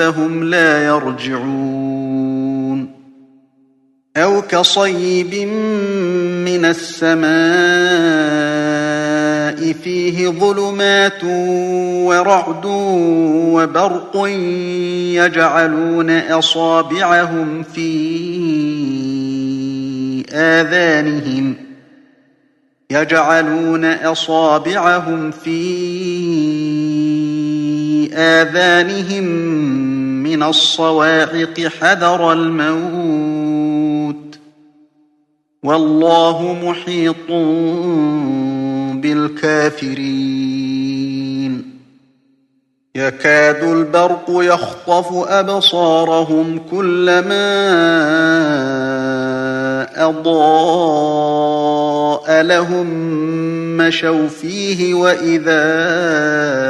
فهم لا يرجعون. أو كصيب من السماء فيه ظلمات ورعد وبرق يجعلون أصابعهم في آذانهم يجعلون أصابعهم في آذانهم من الصواعق حذر الموت. والله محيط بالكافرين. يكاد البرق يخطف أبصارهم كلما أضاء لهم مشوا فيه وإذا